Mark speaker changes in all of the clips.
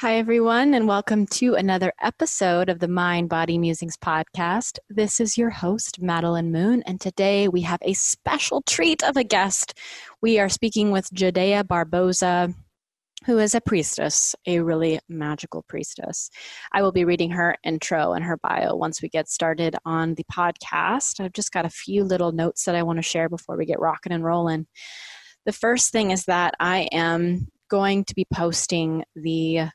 Speaker 1: Hi, everyone, and welcome to another episode of the Mind Body Musings podcast. This is your host, Madeline Moon, and today we have a special treat of a guest. We are speaking with Judea Barboza, who is a priestess, a really magical priestess. I will be reading her intro and her bio once we get started on the podcast. I've just got a few little notes that I want to share before we get rocking and rolling. The first thing is that I am going to be posting the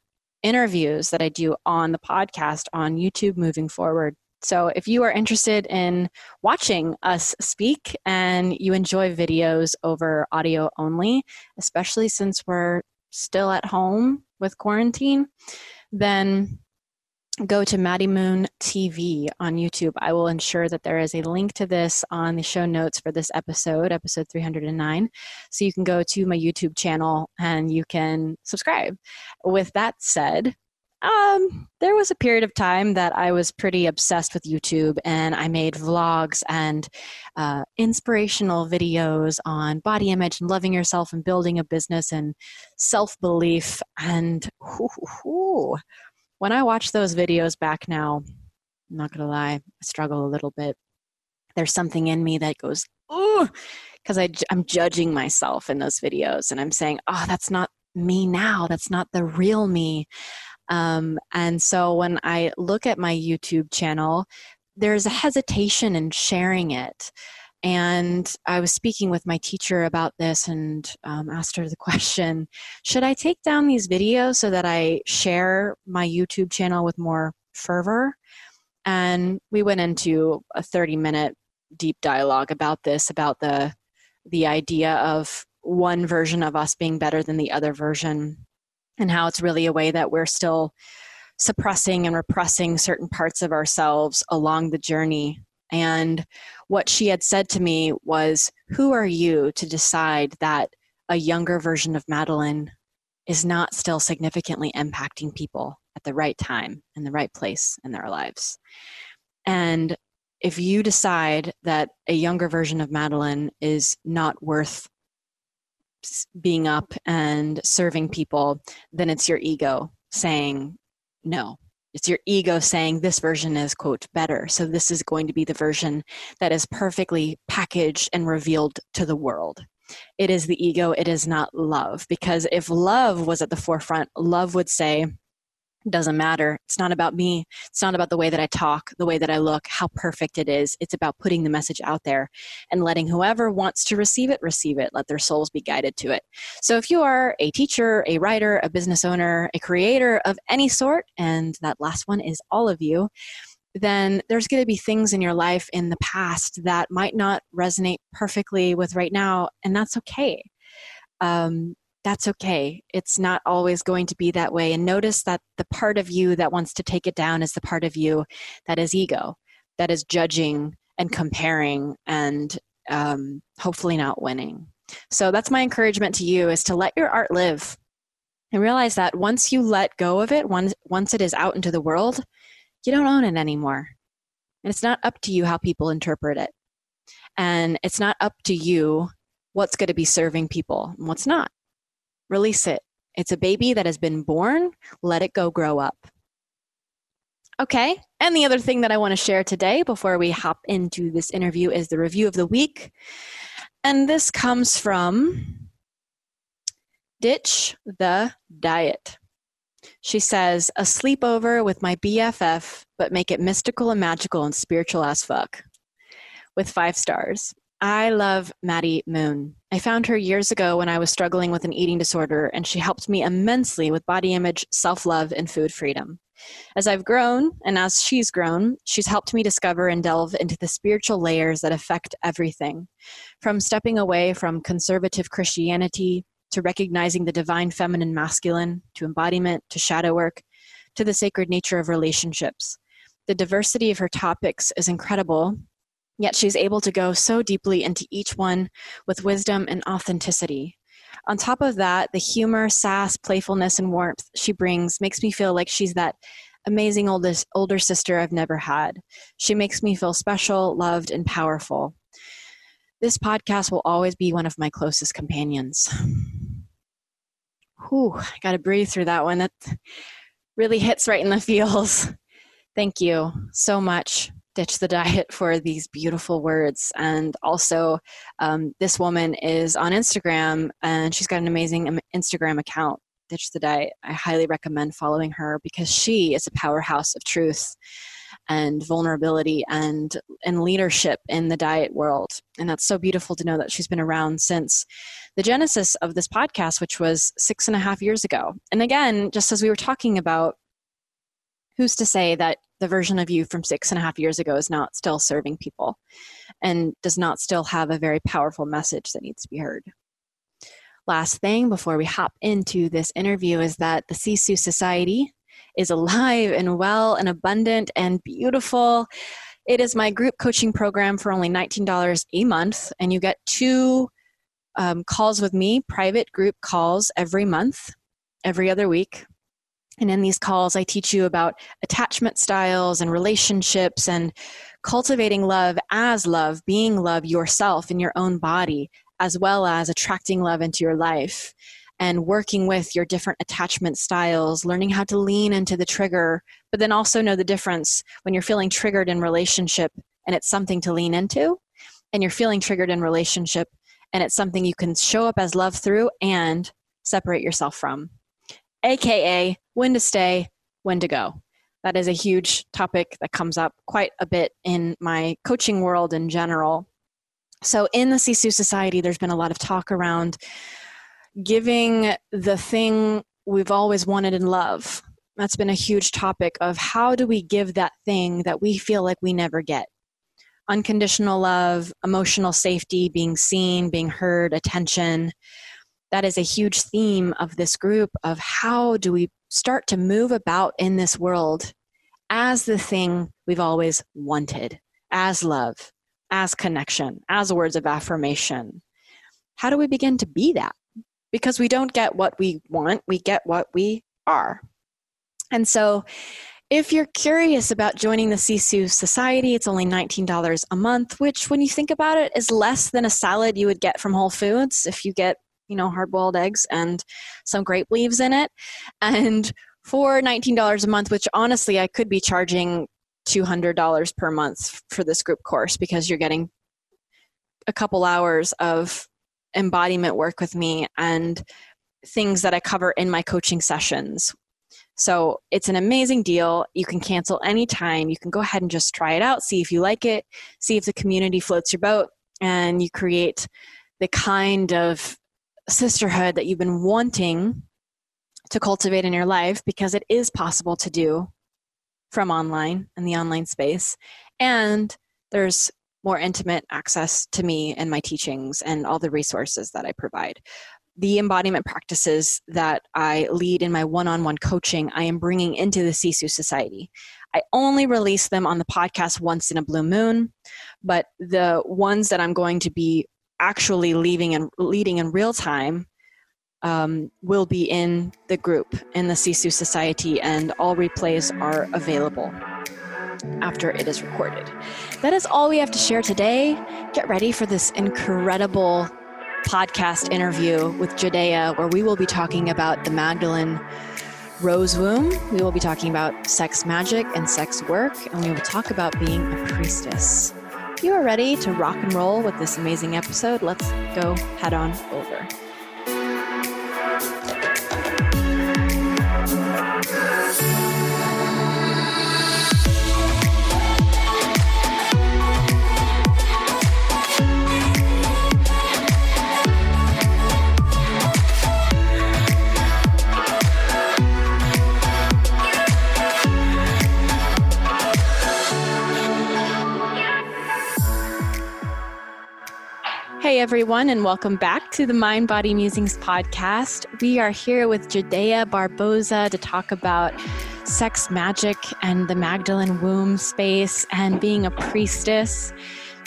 Speaker 1: interviews that I do on the podcast on YouTube moving forward. So if you are interested in watching us speak and you enjoy videos over audio only, especially since we're still at home with quarantine, then go to Maddie Moon TV on YouTube. I will ensure that there is a link to this on the show notes for this episode, episode 309. So you can go to my YouTube channel and you can subscribe. With that said, um, there was a period of time that I was pretty obsessed with YouTube, and I made vlogs and uh, inspirational videos on body image and loving yourself and building a business and self belief. And whoo, whoo, when I watch those videos back now, I'm not gonna lie, I struggle a little bit. There's something in me that goes, ooh, because I'm judging myself in those videos and I'm saying, oh, that's not me now. That's not the real me. Um, and so when I look at my YouTube channel, there's a hesitation in sharing it. And I was speaking with my teacher about this and um, asked her the question Should I take down these videos so that I share my YouTube channel with more fervor? And we went into a 30 minute deep dialogue about this, about the, the idea of one version of us being better than the other version, and how it's really a way that we're still suppressing and repressing certain parts of ourselves along the journey and what she had said to me was, Who are you to decide that a younger version of Madeline is not still significantly impacting people at the right time in the right place in their lives? And if you decide that a younger version of Madeline is not worth being up and serving people, then it's your ego saying no it's your ego saying this version is, quote, better. So this is going to be the version that is perfectly packaged and revealed to the world. It is the ego, it is not love. Because if love was at the forefront, love would say, doesn't matter. It's not about me. It's not about the way that I talk, the way that I look, how perfect it is. It's about putting the message out there and letting whoever wants to receive it receive it. Let their souls be guided to it. So if you are a teacher, a writer, a business owner, a creator of any sort, and that last one is all of you, then there's going to be things in your life in the past that might not resonate perfectly with right now, and that's okay. Um, that's okay. It's not always going to be that way. And notice that the part of you that wants to take it down is the part of you that is ego, that is judging and comparing and um, hopefully not winning. So that's my encouragement to you is to let your art live and realize that once you let go of it, once, once it is out into the world, you don't own it anymore. And it's not up to you how people interpret it. And it's not up to you what's going to be serving people and what's not. Release it. It's a baby that has been born. Let it go grow up. Okay, and the other thing that I want to share today before we hop into this interview is the review of the week. And this comes from Ditch the Diet. She says, a sleepover with my BFF, but make it mystical and magical and spiritual as fuck. With five stars. I love Maddie Moon. I found her years ago when I was struggling with an eating disorder, and she helped me immensely with body image, self love, and food freedom. As I've grown, and as she's grown, she's helped me discover and delve into the spiritual layers that affect everything. From stepping away from conservative Christianity, to recognizing the divine feminine masculine, to embodiment, to shadow work, to the sacred nature of relationships. The diversity of her topics is incredible, Yet she's able to go so deeply into each one with wisdom and authenticity. On top of that, the humor, sass, playfulness, and warmth she brings makes me feel like she's that amazing oldest, older sister I've never had. She makes me feel special, loved, and powerful. This podcast will always be one of my closest companions. Whew, I got to breathe through that one. That really hits right in the feels. Thank you so much, Ditch the Diet, for these beautiful words. And also, um, this woman is on Instagram and she's got an amazing Instagram account, Ditch the Diet. I highly recommend following her because she is a powerhouse of truth and vulnerability and and leadership in the diet world and that's so beautiful to know that she's been around since the genesis of this podcast which was six and a half years ago and again just as we were talking about who's to say that the version of you from six and a half years ago is not still serving people and does not still have a very powerful message that needs to be heard last thing before we hop into this interview is that the sisu society is alive and well and abundant and beautiful. It is my group coaching program for only $19 a month, and you get two um, calls with me, private group calls every month, every other week. And in these calls, I teach you about attachment styles and relationships and cultivating love as love, being love yourself in your own body, as well as attracting love into your life and working with your different attachment styles, learning how to lean into the trigger, but then also know the difference when you're feeling triggered in relationship and it's something to lean into, and you're feeling triggered in relationship and it's something you can show up as love through and separate yourself from. AKA, when to stay, when to go. That is a huge topic that comes up quite a bit in my coaching world in general. So, in the Sisu Society, there's been a lot of talk around giving the thing we've always wanted in love. That's been a huge topic of how do we give that thing that we feel like we never get? Unconditional love, emotional safety, being seen, being heard, attention. That is a huge theme of this group of how do we start to move about in this world as the thing we've always wanted, as love, as connection, as words of affirmation. How do we begin to be that? because we don't get what we want, we get what we are. And so, if you're curious about joining the Sisu Society, it's only $19 a month, which, when you think about it, is less than a salad you would get from Whole Foods if you get, you know, hard boiled eggs and some grape leaves in it. And for $19 a month, which honestly I could be charging $200 per month for this group course because you're getting a couple hours of embodiment work with me and things that I cover in my coaching sessions. So it's an amazing deal. You can cancel anytime. You can go ahead and just try it out, see if you like it, see if the community floats your boat, and you create the kind of sisterhood that you've been wanting to cultivate in your life because it is possible to do from online in the online space. And there's more intimate access to me and my teachings and all the resources that I provide. The embodiment practices that I lead in my one on one coaching, I am bringing into the Sisu Society. I only release them on the podcast once in a blue moon, but the ones that I'm going to be actually leaving and leading in real time um, will be in the group in the Sisu Society, and all replays are available after it is recorded. That is all we have to share today. Get ready for this incredible podcast interview with Jadea, where we will be talking about the Magdalene Rose Womb. We will be talking about sex magic and sex work, and we will talk about being a priestess. You are ready to rock and roll with this amazing episode, let's go head on over. Hey everyone, and welcome back to the Mind Body Musings podcast. We are here with Jadea Barboza to talk about sex magic and the Magdalene womb space and being a priestess.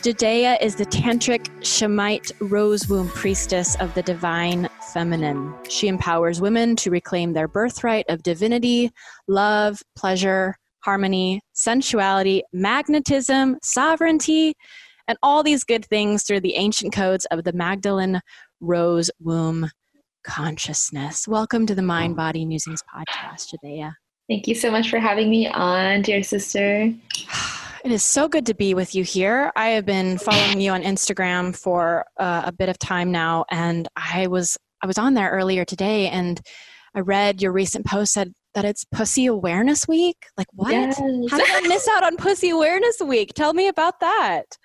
Speaker 1: Jadea is the Tantric Shemite rose womb priestess of the divine feminine. She empowers women to reclaim their birthright of divinity, love, pleasure, harmony, sensuality, magnetism, sovereignty, and all these good things through the ancient codes of the Magdalene Rose Womb consciousness. Welcome to the Mind Body Musings podcast, Judea.
Speaker 2: Thank you so much for having me on, dear sister.
Speaker 1: It is so good to be with you here. I have been following you on Instagram for uh, a bit of time now, and I was I was on there earlier today, and I read your recent post said that it's Pussy Awareness Week. Like what? Yes. How did I miss out on Pussy Awareness Week? Tell me about that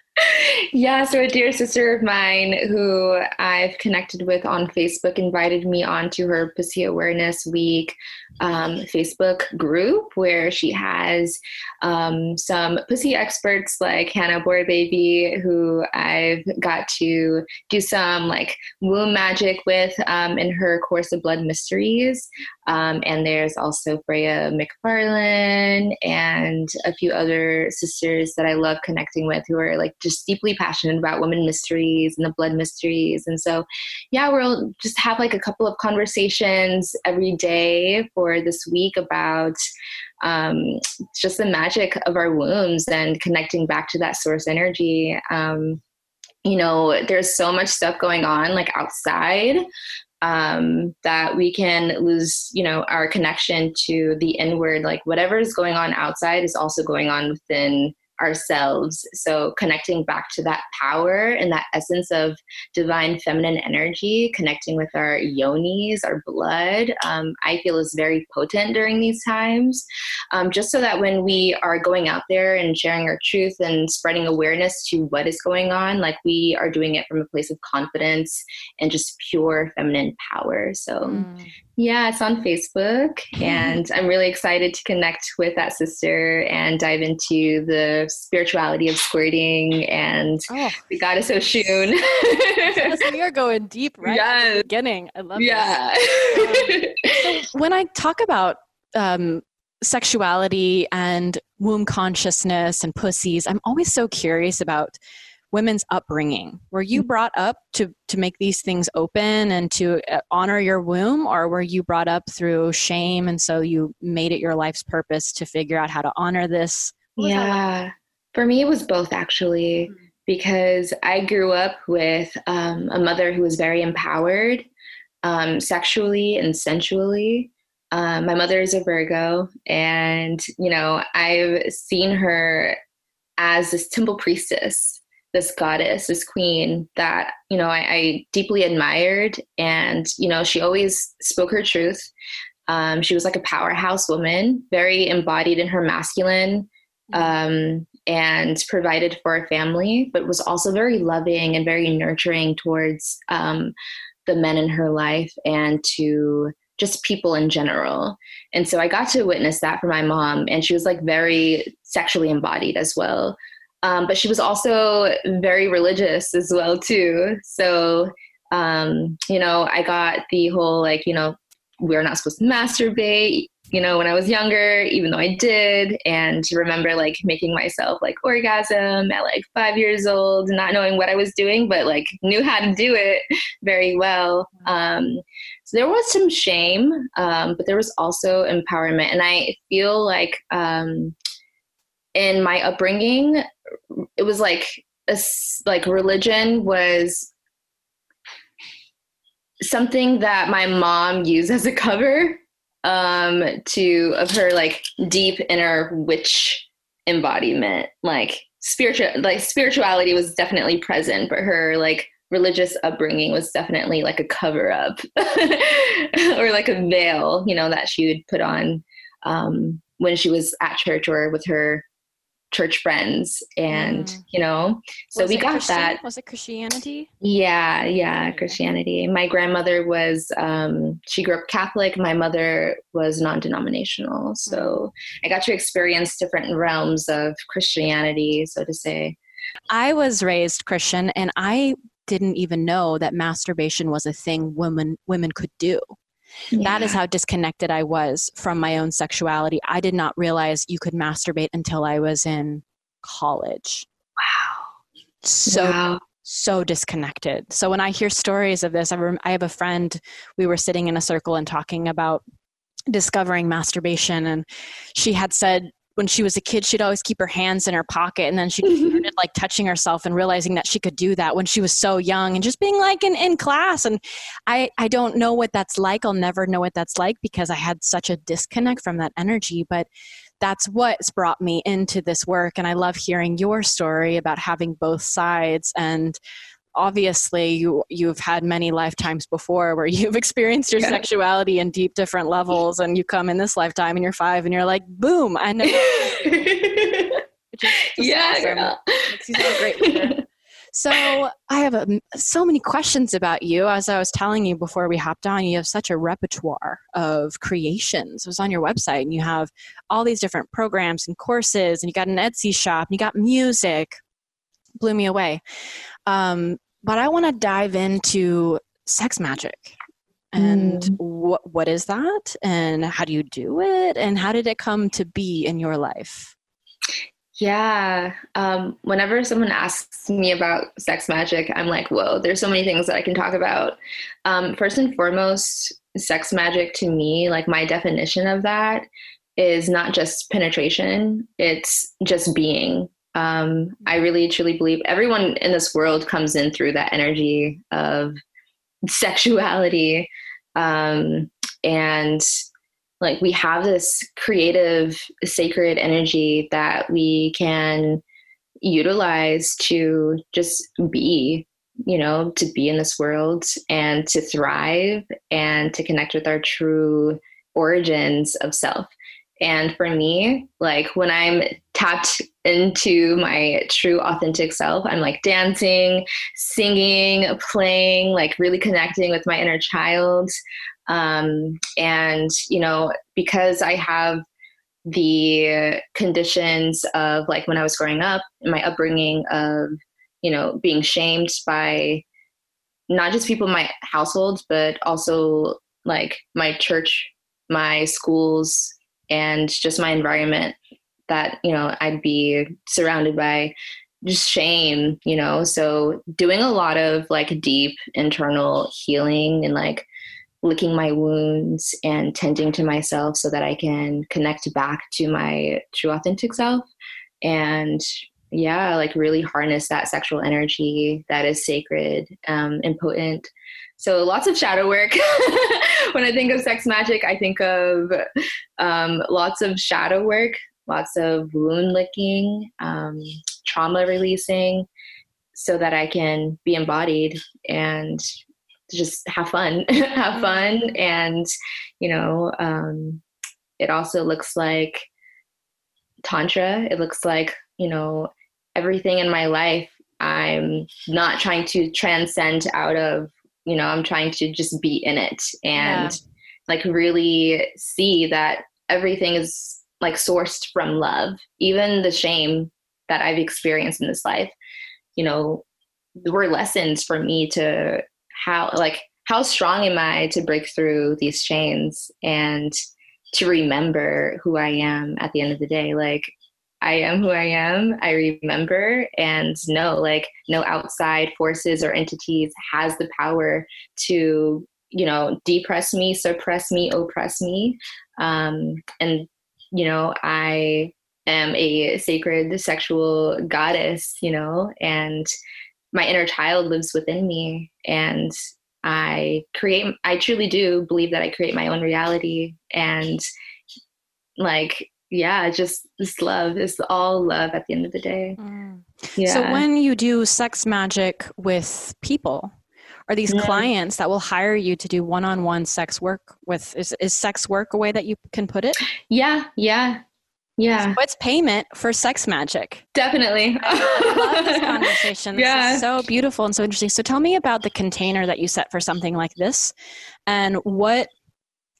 Speaker 2: yeah, so a dear sister of mine who I've connected with on Facebook invited me onto her Pussy Awareness Week um, Facebook group where she has um, some pussy experts like Hannah Baby, who I've got to do some like womb magic with um, in her course of Blood Mysteries. Um, and there's also Freya McFarlane and a few other sisters that I love connecting with who are like just deeply passionate about women mysteries and the blood mysteries. And so, yeah, we'll just have like a couple of conversations every day for this week about um, just the magic of our wombs and connecting back to that source energy. Um, you know, there's so much stuff going on like outside um, that we can lose, you know, our connection to the inward. Like whatever is going on outside is also going on within ourselves. So connecting back to that power and that essence of divine feminine energy, connecting with our yonis, our blood, um, I feel is very potent during these times. Um, just so that when we are going out there and sharing our truth and spreading awareness to what is going on, like we are doing it from a place of confidence and just pure feminine power. So mm. Yeah, it's on Facebook, and I'm really excited to connect with that sister and dive into the spirituality of squirting and oh. the goddess Oshun.
Speaker 1: yes, we are going deep right yes. at the beginning. I love
Speaker 2: yeah.
Speaker 1: Um, so when I talk about um, sexuality and womb consciousness and pussies, I'm always so curious about women's upbringing. Were you mm-hmm. brought up to to make these things open and to uh, honor your womb or were you brought up through shame and so you made it your life's purpose to figure out how to honor this?
Speaker 2: Yeah. For me it was both actually mm-hmm. because i grew up with um, a mother who was very empowered um, sexually and sensually. Um, my mother is a virgo and you know i've seen her as this temple priestess this goddess, this queen that, you know, I, I deeply admired. And, you know, she always spoke her truth. Um, she was like a powerhouse woman, very embodied in her masculine, um, and provided for a family, but was also very loving and very nurturing towards um, the men in her life and to just people in general. And so I got to witness that for my mom, and she was like very sexually embodied as well. Um, but she was also very religious as well too. So um, you know, I got the whole like you know we're not supposed to masturbate. You know, when I was younger, even though I did, and remember like making myself like orgasm at like five years old, not knowing what I was doing, but like knew how to do it very well. Um, so there was some shame, um, but there was also empowerment, and I feel like um, in my upbringing, it was like a, like religion was something that my mom used as a cover um to of her like deep inner witch embodiment. Like spiritual like spirituality was definitely present but her like religious upbringing was definitely like a cover up or like a veil you know that she would put on um when she was at church or with her church friends and mm. you know so
Speaker 1: was
Speaker 2: we got
Speaker 1: Christian?
Speaker 2: that.
Speaker 1: was it christianity?
Speaker 2: Yeah yeah. Christianity. My grandmother was um she grew up catholic. My mother was non-denominational. So mm. i got to experience different realms of christianity so to say.
Speaker 1: I was raised christian and i didn't even know that masturbation was a thing women women could do yeah. That is how disconnected I was from my own sexuality. I did not realize you could masturbate until I was in college.
Speaker 2: Wow.
Speaker 1: So wow. so disconnected. So when I hear stories of this, I, rem- I have a friend. We were sitting in a circle and talking about discovering masturbation, and she had said when she was a kid, she'd always keep her hands in her pocket, and then she mm-hmm. started like touching herself and realizing that she could do that when she was so young, and just being like in, in class. And I I don't know what that's like. I'll never know what that's like because I had such a disconnect from that energy. But that's what's brought me into this work, and I love hearing your story about having both sides and obviously you you've had many lifetimes before where you've experienced your yeah. sexuality in deep different levels and you come in this lifetime and you're five and you're like boom i know.
Speaker 2: Yeah awesome. makes you a great
Speaker 1: leader so i have a, so many questions about you. As i was telling you before we hopped on you have such a repertoire of creations. It was on your website and you have all these different programs and courses and you got an etsy shop and you got music. Blew me away. Um, but I want to dive into sex magic and mm. what what is that? And how do you do it? And how did it come to be in your life?
Speaker 2: Yeah um, whenever someone asks me about sex magic i'm like whoa there's so many things that i can talk about. Um, first and foremost sex magic to me like my definition of that is not just penetration it's just being um, I really truly believe everyone in this world comes in through that energy of sexuality. Um, and like we have this creative, sacred energy that we can utilize to just be, you know, to be in this world and to thrive and to connect with our true origins of self. And for me, like when I'm tapped into my true authentic self, I'm like dancing, singing, playing, like really connecting with my inner child. Um, and, you know, because I have the conditions of like when I was growing up, my upbringing of, you know, being shamed by not just people in my household, but also like my church, my schools, and just my environment that you know i'd be surrounded by just shame you know? So doing a lot of like deep internal healing and like licking my wounds and tending to myself so that i can connect back to my true authentic self and yeah like really harness that sexual energy that is sacred um, and potent so lots of shadow work. when I think of sex magic, I think of um, lots of shadow work, lots of wound licking, um, trauma releasing, so that I can be embodied and just have fun, have fun. And, you know, um, it also looks like Tantra. It looks like, you know, everything in my life I'm not trying to transcend out of you know i'm trying to just be in it and yeah. like really see that everything is like sourced from love even the shame that i've experienced in this life you know were lessons for me to how like how strong am i to break through these chains and to remember who i am at the end of the day like I am who I am. I remember and know like no outside forces or entities has the power to, you know, depress me, suppress me, oppress me. Um, and, you know, I am a sacred sexual goddess, you know, and my inner child lives within me. And I create, I truly do believe that I create my own reality. And like yeah, just this love is all love at the end of the day. Mm.
Speaker 1: Yeah. So when you do sex magic with people, are these yeah. clients that will hire you to do one-on-one sex work with is, is sex work a way that you can put it?
Speaker 2: Yeah, yeah. Yeah.
Speaker 1: So what's payment for sex magic?
Speaker 2: Definitely.
Speaker 1: I love this conversation. This yeah. is so beautiful and so interesting. So tell me about the container that you set for something like this and what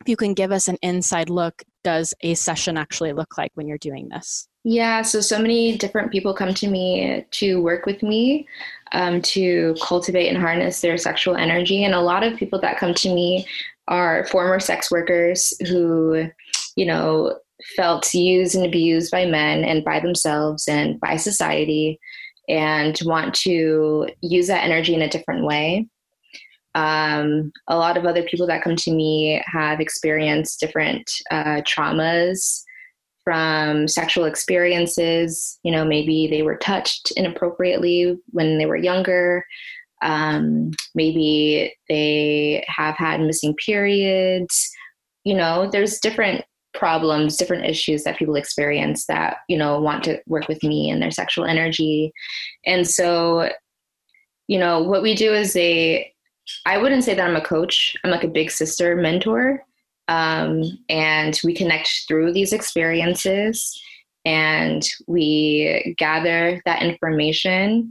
Speaker 1: if you can give us an inside look does a session actually look like when you're doing this?
Speaker 2: Yeah, so so many different people come to me to work with me um, to cultivate and harness their sexual energy, and a lot of people that come to me are former sex workers who, you know, felt used and abused by men and by themselves and by society, and want to use that energy in a different way. Um, a lot of other people that come to me have experienced different uh, traumas from sexual experiences. You know, maybe they were touched inappropriately when they were younger. Um, maybe they have had missing periods. You know, there's different problems, different issues that people experience that, you know, want to work with me and their sexual energy. And so, you know, what we do is a, I wouldn't say that I'm a coach, I'm like a big sister mentor. Um, and we connect through these experiences and we gather that information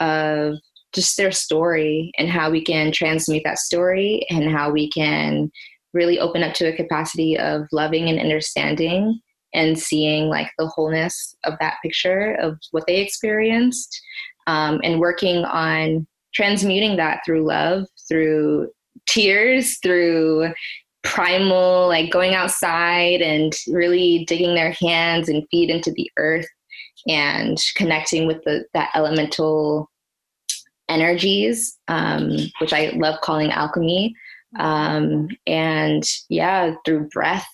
Speaker 2: of just their story and how we can transmute that story and how we can really open up to a capacity of loving and understanding and seeing like the wholeness of that picture of what they experienced um, and working on transmuting that through love through tears through primal like going outside and really digging their hands and feet into the earth and connecting with the, that elemental energies um, which i love calling alchemy. Um, and yeah, through breath,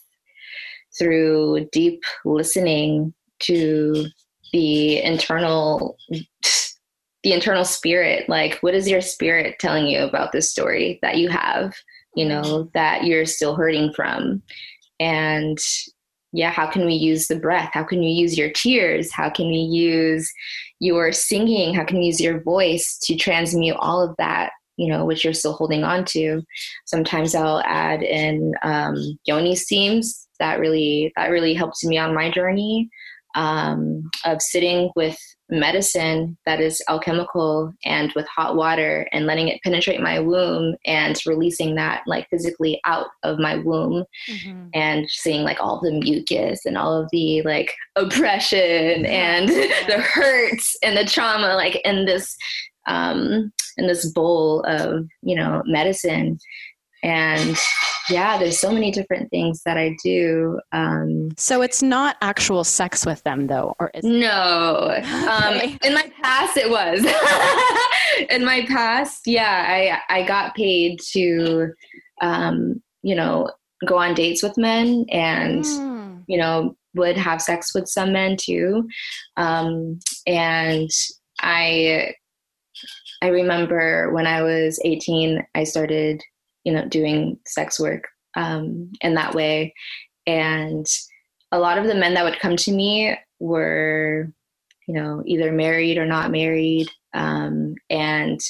Speaker 2: through deep listening to the internal the internal spirit like what is your spirit telling you about this story that you have you know that you're still hurting from? And yeah how can we use the breath? How can you use your tears? How can we use your singing? How can you use your voice to transmute all of that you know, which you're still holding on to. Sometimes I'll add in um, yoni steams. That really that really helps me on my journey um, of sitting with medicine that is alchemical and with hot water and letting it penetrate my womb and releasing that like physically out of my womb mm-hmm. and seeing like all the mucus and all of the like oppression and the hurts and the trauma like in this um, in this bowl of you know medicine and yeah there's so many different things that i do um,
Speaker 1: so it's not actual sex with them though or is
Speaker 2: no. Um, in my past it was. In my past yeah i i got paid to um, you know go on dates with men and mm. you know would have sex with some men too. Um, and i I remember when I was 18, I started, you know, doing sex work um, in that way. And a lot of the men that would come to me were, you know, either married or not married um, and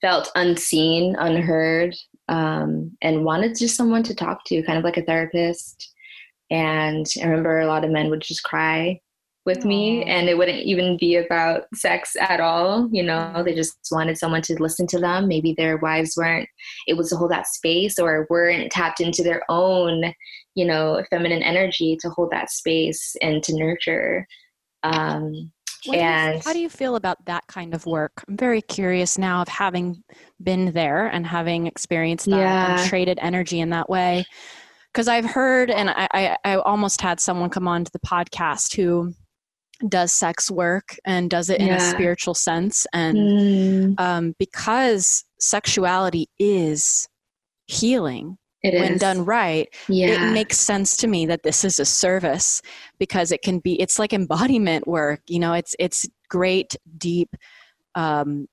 Speaker 2: felt unseen, unheard, um, and wanted just someone to talk to, kind of like a therapist. And I remember a lot of men would just cry with me and it wouldn't even be about sex at all you know? They just wanted someone to listen to them. Maybe their wives weren't able to hold that space or weren't tapped into their own you know feminine energy to hold that space and to nurture um and
Speaker 1: you, how do you feel about that kind of work? I'm very curious now of having been there and having experienced that yeah. and traded energy in that way. Because I've heard, and I, I, I, almost had someone come on to the podcast who does sex work and does it in yeah. a spiritual sense and mm. um, because sexuality is healing it when is. done right yeah. it makes sense to me that this is a service because it can be it's like embodiment work you know it's it's great deep um,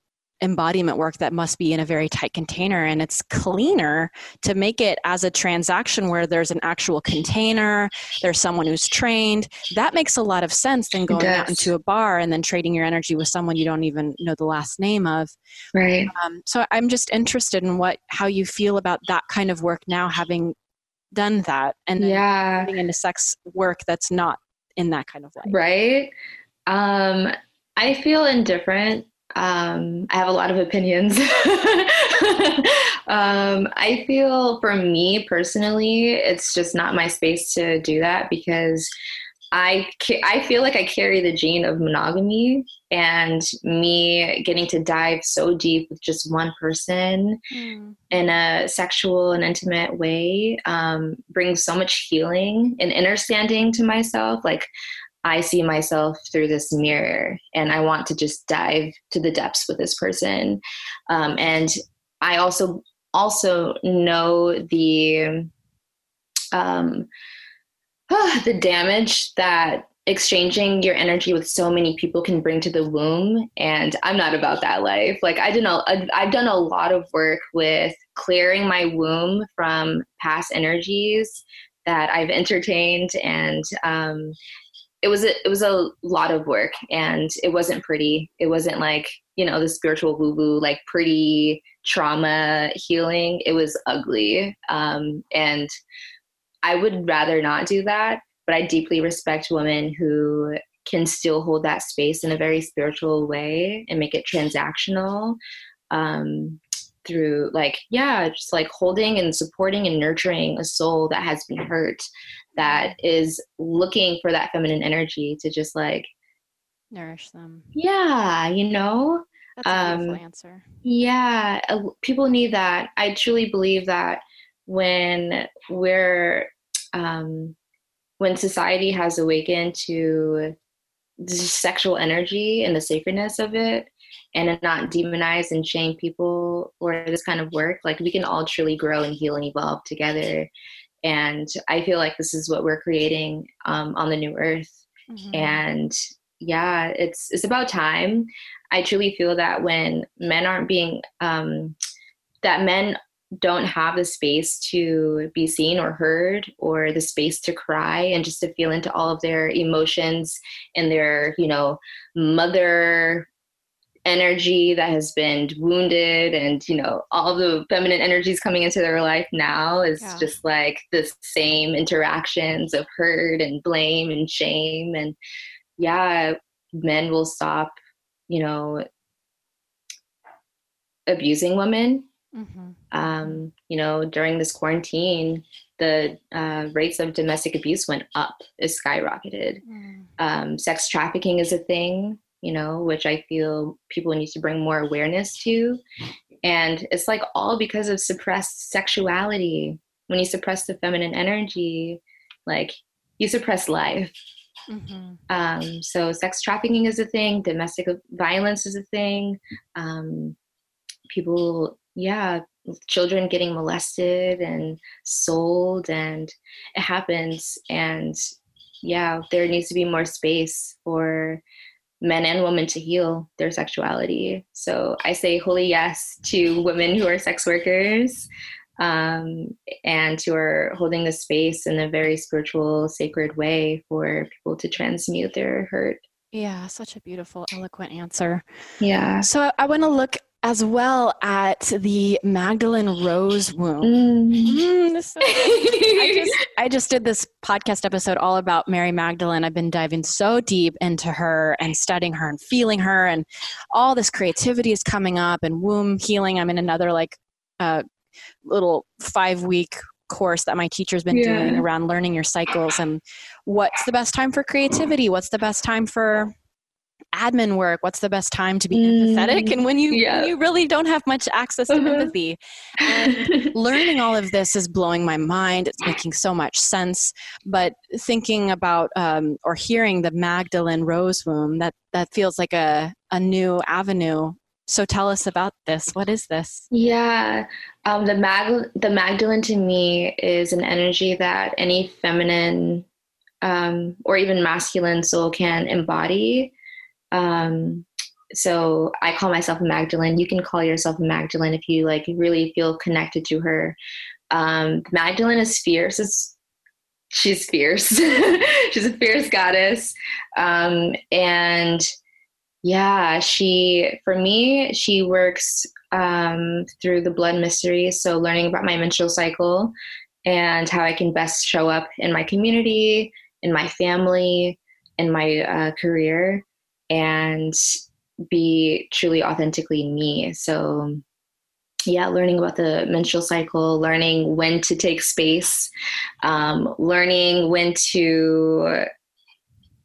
Speaker 1: embodiment work that must be in a very tight container and it's cleaner to make it as a transaction where there's an actual container there's someone who's trained. That makes a lot of sense than going out into a bar and then trading your energy with someone you don't even know the last name of.
Speaker 2: Right.
Speaker 1: Um, so i'm just interested in what how you feel about that kind of work now having done that and yeah. getting into sex work that's not in that kind of way
Speaker 2: right? Um i feel indifferent um, I have a lot of opinions. um, I feel for me personally, it's just not my space to do that because I I feel like I carry the gene of monogamy, and me getting to dive so deep with just one person mm. in a sexual and intimate way um, brings so much healing and understanding to myself. Like I see myself through this mirror and I want to just dive to the depths with this person. Um, and I also also know the um, the damage that exchanging your energy with so many people can bring to the womb and i'm not about that life like i did a, i've done a lot of work with clearing my womb from past energies that i've entertained and um, it was a, it was a lot of work and it wasn't pretty. It wasn't like you know the spiritual woo woo like pretty trauma healing. It was ugly. Um, and i would rather not do that but I deeply respect women who can still hold that space in a very spiritual way and make it transactional. Um, through like yeah just like holding and supporting and nurturing a soul that has been hurt that is looking for that feminine energy to just like
Speaker 1: nourish them.
Speaker 2: Yeah you know?
Speaker 1: That's a beautiful um, answer.
Speaker 2: yeah uh, people need that. I truly believe that when we're um, when society has awakened to the sexual energy and the sacredness of it and not demonize and shame people for this kind of work like we can all truly grow and heal and evolve together. And i feel like this is what we're creating um, on the new earth. Mm-hmm. and yeah it's it's about time. I truly feel that when men aren't being um, that men don't have the space to be seen or heard or the space to cry and just to feel into all of their emotions and their you know mother energy that has been wounded and you know all the feminine energies coming into their life now is yeah. just like the same interactions of hurt and blame and shame and yeah men will stop you know abusing women Mm-hmm. Um, you know, during this quarantine, the uh, rates of domestic abuse went up, it skyrocketed. Mm. Um, sex trafficking is a thing, you know, which I feel people need to bring more awareness to. And it's like all because of suppressed sexuality. When you suppress the feminine energy, like you suppress life. Mm-hmm. Um, so, sex trafficking is a thing, domestic violence is a thing. Um, people yeah children getting molested and sold and it happens and yeah there needs to be more space for men and women to heal their sexuality so i say holy yes to women who are sex workers um, and who are holding the space in a very spiritual sacred way for people to transmute their hurt
Speaker 1: yeah, such a beautiful, eloquent answer.
Speaker 2: Yeah.
Speaker 1: So I want to look as well at the Magdalene Rose womb. Mm. Mm, so I, just, I just did this podcast episode all about Mary Magdalene. I've been diving so deep into her and studying her and feeling her, and all this creativity is coming up and womb healing. I'm in another like uh, little five week course that my teacher's been yeah. doing around learning your cycles and what's the best time for creativity, what's the best time for admin work what's the best time to be empathetic? And when you yeah. when you really don't have much access to uh-huh. empathy. And learning all of this is blowing my mind. It's making so much sense. But thinking about um, or hearing the magdalene rose womb that that feels like a, a new avenue. So tell us about this. What is this?
Speaker 2: Yeah. Um, the mag the magdalene to me is an energy that any feminine um, or even masculine soul can embody um, so I call myself Magdalene. You can call yourself Magdalene if you like really feel connected to her. Um, Magdalene is fierce. It's, she's fierce. she's a fierce goddess. Um, and yeah, she, for me, she works um, through the blood mystery. So learning about my menstrual cycle and how I can best show up in my community, in my family, in my uh, career and be truly authentically me. So, yeah, learning about the menstrual cycle, learning when to take space, um, learning when to,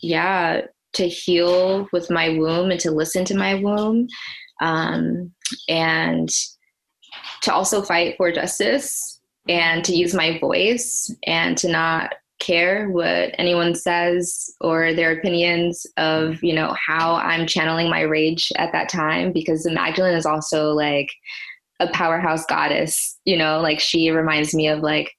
Speaker 2: yeah, to heal with my womb and to listen to my womb, um, and to also fight for justice and to use my voice and to not care what anyone says or their opinions of you know how i'm channeling my rage at that time because magdalene is also like a powerhouse goddess you know? Like she reminds me of like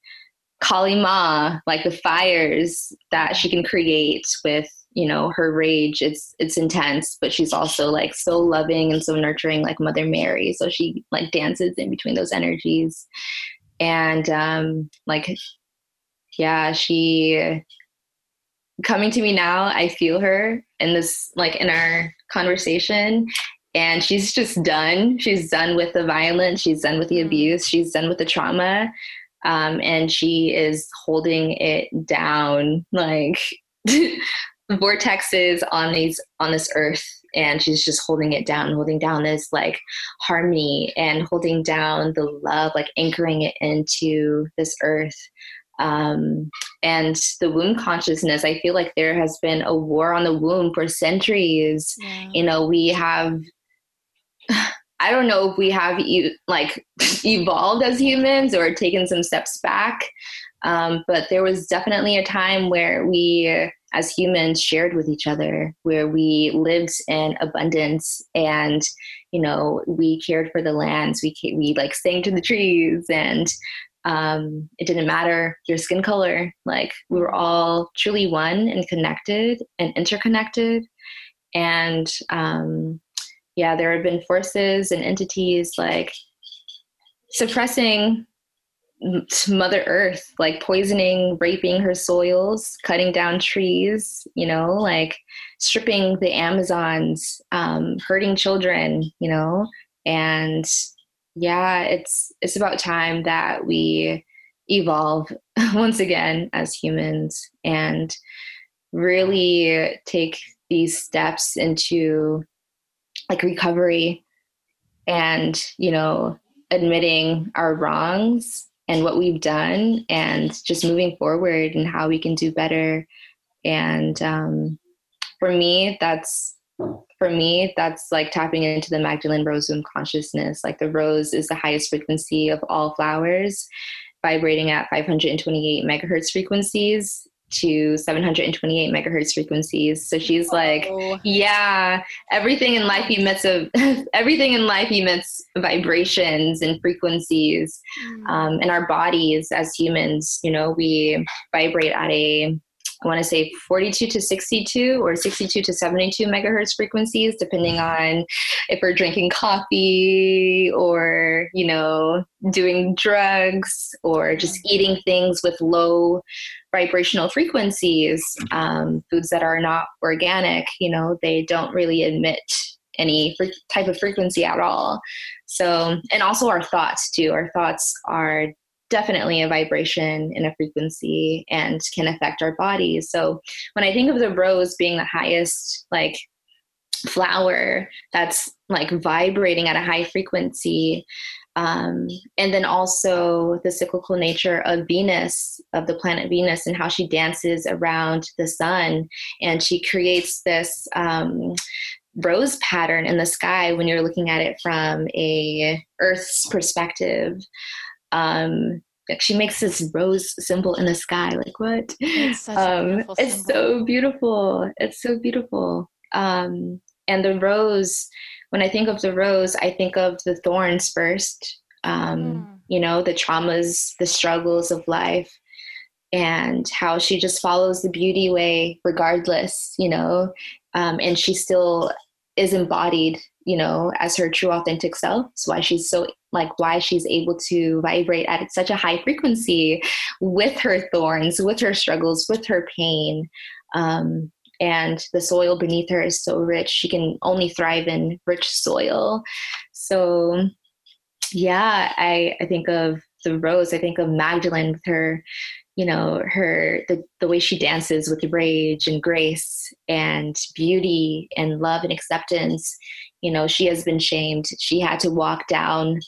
Speaker 2: Kali Ma, like the fires that she can create with you know her rage. It's it's intense but she's also like so loving and so nurturing like mother mary. So she like dances in between those energies. And um like yeah she coming to me now i feel her in this like in our conversation. And she's just done. She's done with the violence. She's done with the mm. abuse. She's done with the trauma. Um, and she is holding it down like vortexes on these on this earth. And she's just holding it down holding down this like harmony and holding down the love like anchoring it into this earth um, and the womb consciousness i feel like there has been a war on the womb for centuries yeah. you know we have i don't know if we have e- like evolved as humans or taken some steps back um, but there was definitely a time where we as humans shared with each other where we lived in abundance and you know we cared for the lands we we like sang to the trees and um, it didn't matter your skin color. Like we were all truly one and connected and interconnected. And um, yeah there have been forces and entities like suppressing Mother Earth, like poisoning, raping her soils, cutting down trees, you know, like stripping the Amazons, um, hurting children, you know, and yeah, it's it's about time that we evolve once again as humans and really take these steps into like recovery and you know admitting our wrongs and what we've done and just moving forward and how we can do better. And um, for me that's for me that's like tapping into the magdalene rose womb consciousness like the rose is the highest frequency of all flowers vibrating at 528 megahertz frequencies to 728 megahertz frequencies. So she's Whoa. like, yeah, everything in life emits of everything in life emits vibrations and frequencies. Mm. Um, and our bodies as humans, you know, we vibrate at a I want to say 42 to 62 or 62 to 72 megahertz frequencies, depending on if we're drinking coffee or, you know, doing drugs or just mm. eating things with low vibrational frequencies. Um, foods that are not organic, you know, they don't really emit any type of frequency at all. So, and also our thoughts too. Our thoughts are definitely a vibration and a frequency and can affect our bodies. So, when I think of the rose being the highest, like, flower that's like vibrating at a high frequency, um, and then also the cyclical nature of Venus, of the planet Venus, and how she dances around the sun. And she creates this um, rose pattern in the sky when you're looking at it from a Earth's perspective. Um, she makes this rose symbol in the sky. Like what? It's, um, it's so beautiful. It's so beautiful. Um, and the rose when I think of the rose, I think of the thorns first. Um, mm. You know, the traumas, the struggles of life, and how she just follows the beauty way regardless. You know, um, and she still is embodied. You know, as her true authentic self. That's why she's so like why she's able to vibrate at such a high frequency with her thorns, with her struggles, with her pain. Um, and the soil beneath her is so rich she can only thrive in rich soil so yeah i i think of the rose i think of magdalene with her you know her the, the way she dances with rage and grace and beauty and love and acceptance you know she has been shamed she had to walk down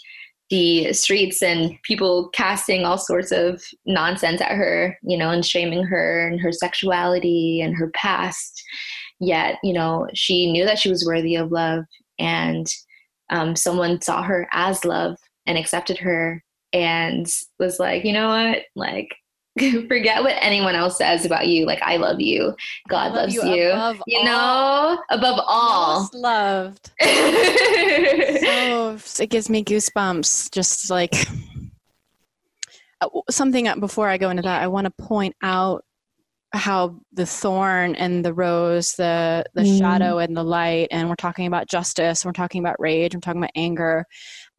Speaker 2: the streets and people casting all sorts of nonsense at her, you know, and shaming her and her sexuality and her past. Yet, you know, she knew that she was worthy of love, and um, someone saw her as love and accepted her and was like, you know what, like forget what anyone else says about you. Like I love you. God love loves you. you. you all. know, above all.
Speaker 1: Most loved. so it gives me goosebumps. Just like uh, something before I go into that, I want to point out how the thorn and the rose, the the mm. shadow and the light, and we're talking about justice, we're talking about rage, we're talking about anger,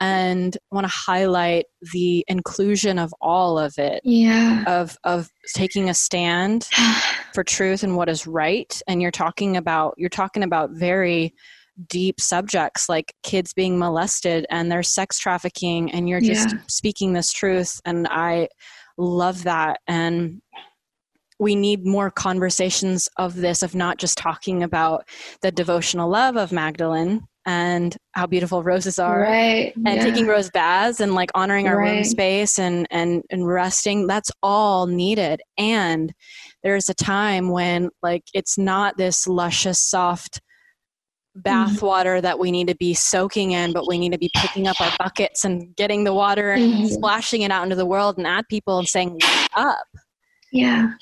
Speaker 1: and I want to highlight the inclusion of all of it.
Speaker 2: Yeah.
Speaker 1: Of of taking a stand for truth and what is right. And you're talking about you're talking about very deep subjects like kids being molested and there's sex trafficking and you're just yeah. speaking this truth and I love that and we need more conversations of this of not just talking about the devotional love of magdalene and how beautiful roses are
Speaker 2: right
Speaker 1: and yeah. taking rose baths and like honoring our right. womb space and and and resting that's all needed and there's a time when like it's not this luscious soft bath mm-hmm. water that we need to be soaking in, but we need to be picking up our buckets and getting the water and mm-hmm. splashing it out into the world and at people and saying, up.
Speaker 2: Yeah.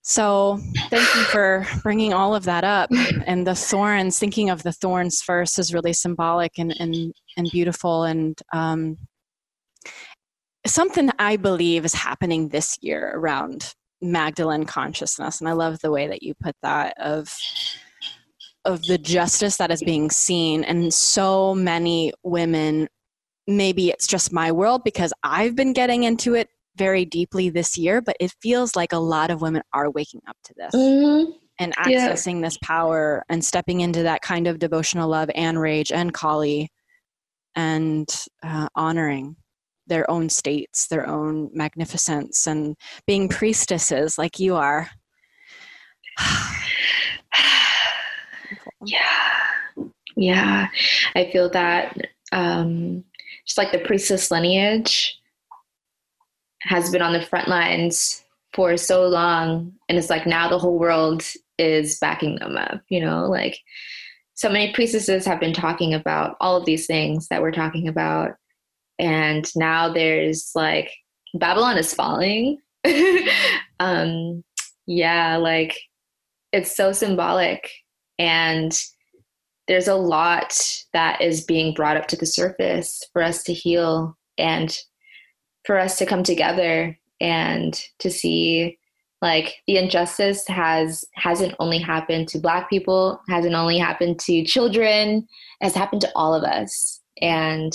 Speaker 1: So thank you for bringing all of that up. And the thorns, thinking of the thorns first is really symbolic and, and, and beautiful. And um, something I believe is happening this year around Magdalene consciousness. And I love the way that you put that of of the justice that is being seen and so many women maybe it's just my world because I've been getting into it very deeply this year, but it feels like a lot of women are waking up to this mm-hmm. and accessing yeah. this power and stepping into that kind of devotional love and rage and Kali and uh, honoring their own states, their own magnificence, and being priestesses like you are.
Speaker 2: Yeah. Yeah. I feel that um, just like the priestess lineage has been on the front lines for so long. And it's like now the whole world is backing them up, you know, like so many priestesses have been talking about all of these things that we're talking about. And now there's like Babylon is falling. um, yeah, like it's so symbolic and there's a lot that is being brought up to the surface for us to heal and for us to come together and to see like the injustice has hasn't only happened to black people hasn't only happened to children has happened to all of us. And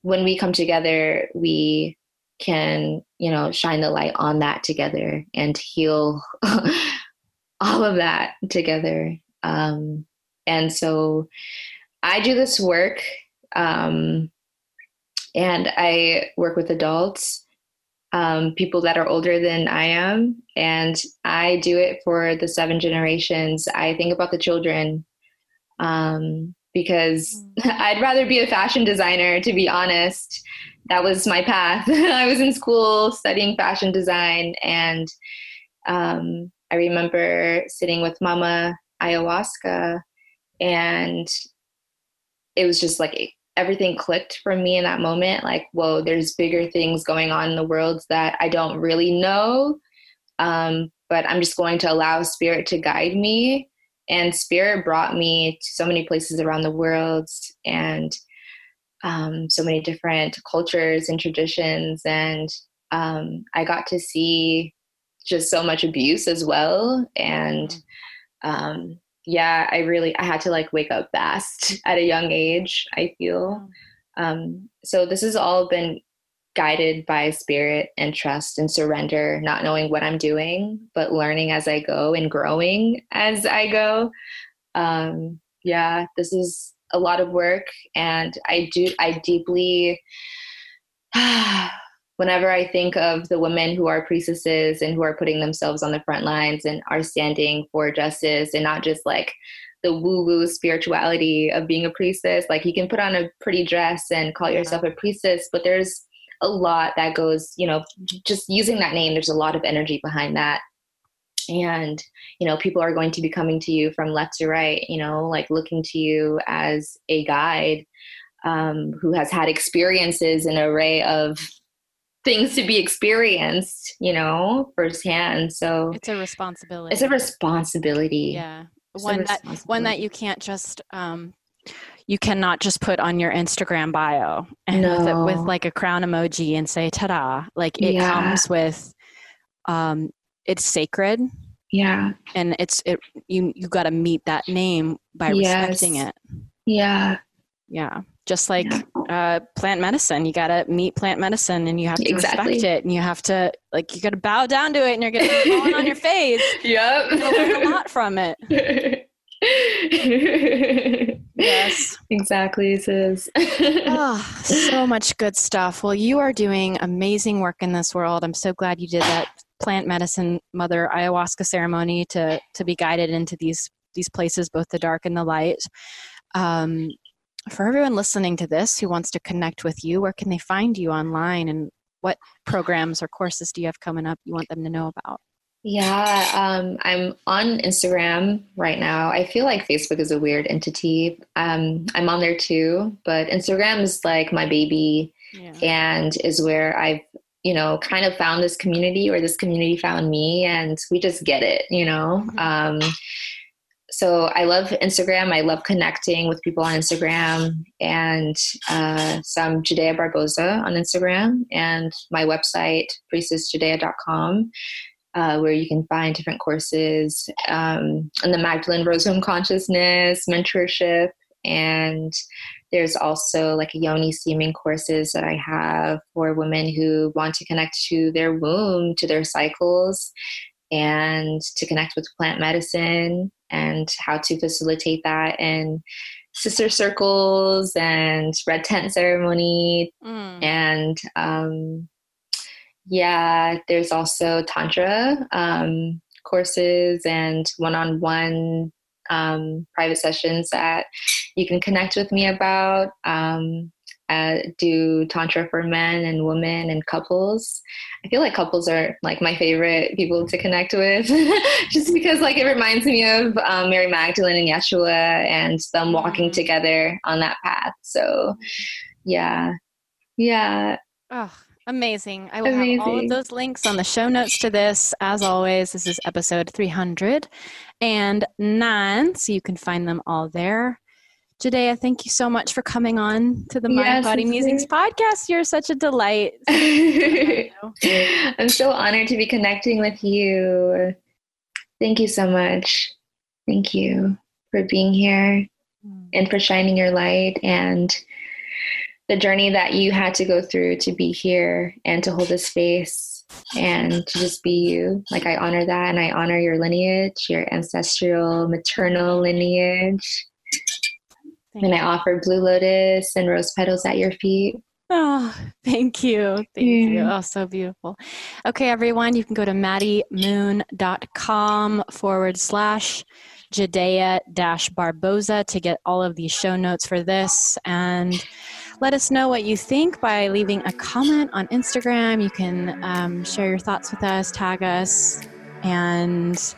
Speaker 2: when we come together we can you know shine the light on that together and heal all of that together. Um, and so I do this work, um, and I work with adults, um, people that are older than I am, and I do it for the seven generations. I think about the children um, because mm. I'd rather be a fashion designer, to be honest. That was my path. I was in school studying fashion design, and um, I remember sitting with Mama ayahuasca and it was just like everything clicked for me in that moment like whoa there's bigger things going on in the world that i don't really know. Um, but i'm just going to allow spirit to guide me. And spirit brought me to so many places around the world and um, so many different cultures and traditions. And um, i got to see just so much abuse as well. And mm. um, yeah, I really I had to like wake up fast at a young age. I feel um, so. This has all been guided by spirit and trust and surrender, not knowing what I'm doing, but learning as I go and growing as I go. Um, yeah, this is a lot of work, and I do I deeply. whenever I think of the women who are priestesses and who are putting themselves on the front lines and are standing for justice and not just like the woo woo spirituality of being a priestess, like you can put on a pretty dress and call yourself a priestess, but there's a lot that goes, you know, just using that name, there's a lot of energy behind that. And, you know, people are going to be coming to you from left to right, you know, like looking to you as a guide um, who has had experiences in an array of things to be experienced, you know, firsthand. So
Speaker 1: it's a responsibility.
Speaker 2: It's a responsibility.
Speaker 1: Yeah. It's one that one that you can't just um you cannot just put on your Instagram bio and
Speaker 2: no.
Speaker 1: with, it, with like a crown emoji and say ta-da. Like it
Speaker 2: Yeah.
Speaker 1: comes with um it's sacred
Speaker 2: Yeah.
Speaker 1: and it's it you you got to meet that name by respecting it.
Speaker 2: Yeah.
Speaker 1: Yeah. Just like
Speaker 2: Yeah.
Speaker 1: uh, plant medicine, you got to meet plant medicine and you have to
Speaker 2: Exactly.
Speaker 1: respect it and you have to, like, you got to bow down to it and you're going to fall on your face.
Speaker 2: Yep.
Speaker 1: You'll learn a lot from it. Yes.
Speaker 2: Exactly, sis.
Speaker 1: Oh, so much good stuff. Well, you are doing amazing work in this world. I'm so glad you did that plant medicine mother ayahuasca ceremony to to be guided into these these places, both the dark and the light. Um, for everyone listening to this who wants to connect with you, where can they find you online, and what programs or courses do you have coming up you want them to know about?
Speaker 2: Yeah, um, I'm on Instagram right now. I feel like Facebook is a weird entity. Um, I'm on there too, but Instagram is like my baby
Speaker 1: Yeah.
Speaker 2: and is where I've, you know, kind of found this community or this community found me and we just get it, you know?
Speaker 1: Mhm.
Speaker 2: Um, so I love Instagram. I love connecting with people on Instagram. And uh, so I'm Judea Barboza on Instagram. And my website, priestessjudea.com uh, where you can find different courses um, on the Magdalene Rose Consciousness, mentorship, and there's also like a yoni steaming courses that I have for women who want to connect to their womb, to their cycles, and to connect with plant medicine and how to facilitate that in sister circles and red tent ceremony
Speaker 1: Mm.
Speaker 2: and um, yeah, there's also tantra um, courses and one-on-one um, private sessions that you can connect with me about. Um, uh, do tantra for men and women and couples. I feel like couples are like my favorite people to connect with, just because like it reminds me of um, Mary Magdalene and Yeshua and them walking
Speaker 1: Mhm.
Speaker 2: together on that path. So, yeah, yeah.
Speaker 1: Oh, amazing. I will have all of those links on the show notes to this. As always, this is episode 309, so you can find them all there. Judea, thank you so much for coming on to the Mind
Speaker 2: Yes,
Speaker 1: Body Musings podcast. You're such a delight.
Speaker 2: I'm so honored to be connecting with you. Thank you so much. Thank you for being here and for shining your light and the journey that you had to go through to be here and to hold this space and to just be you. Like, I honor that and I honor your lineage, your ancestral, maternal lineage.
Speaker 1: Thank
Speaker 2: And I offer blue lotus and rose petals at your feet.
Speaker 1: Oh, thank you. Thank you. Oh, so beautiful. Okay, everyone, you can go to maddiemoon.com forward slash Judea dash Barboza to get all of the show notes for this. And let us know what you think by leaving a comment on Instagram. You can um, share your thoughts with us, tag us, and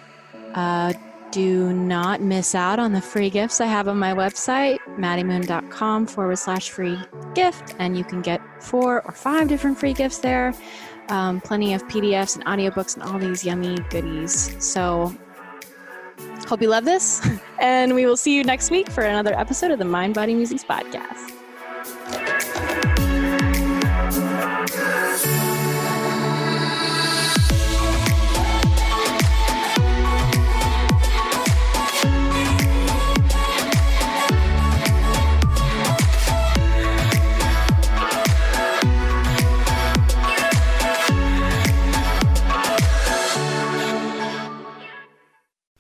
Speaker 1: uh, do not miss out on the free gifts I have on my website, maddiemoon.com forward slash free gift. And you can get four or five different free gifts there. Um, plenty of PDFs and audiobooks and all these yummy goodies. So, hope you love this. And we will see you next week for another episode of the Mind Body Musings podcast.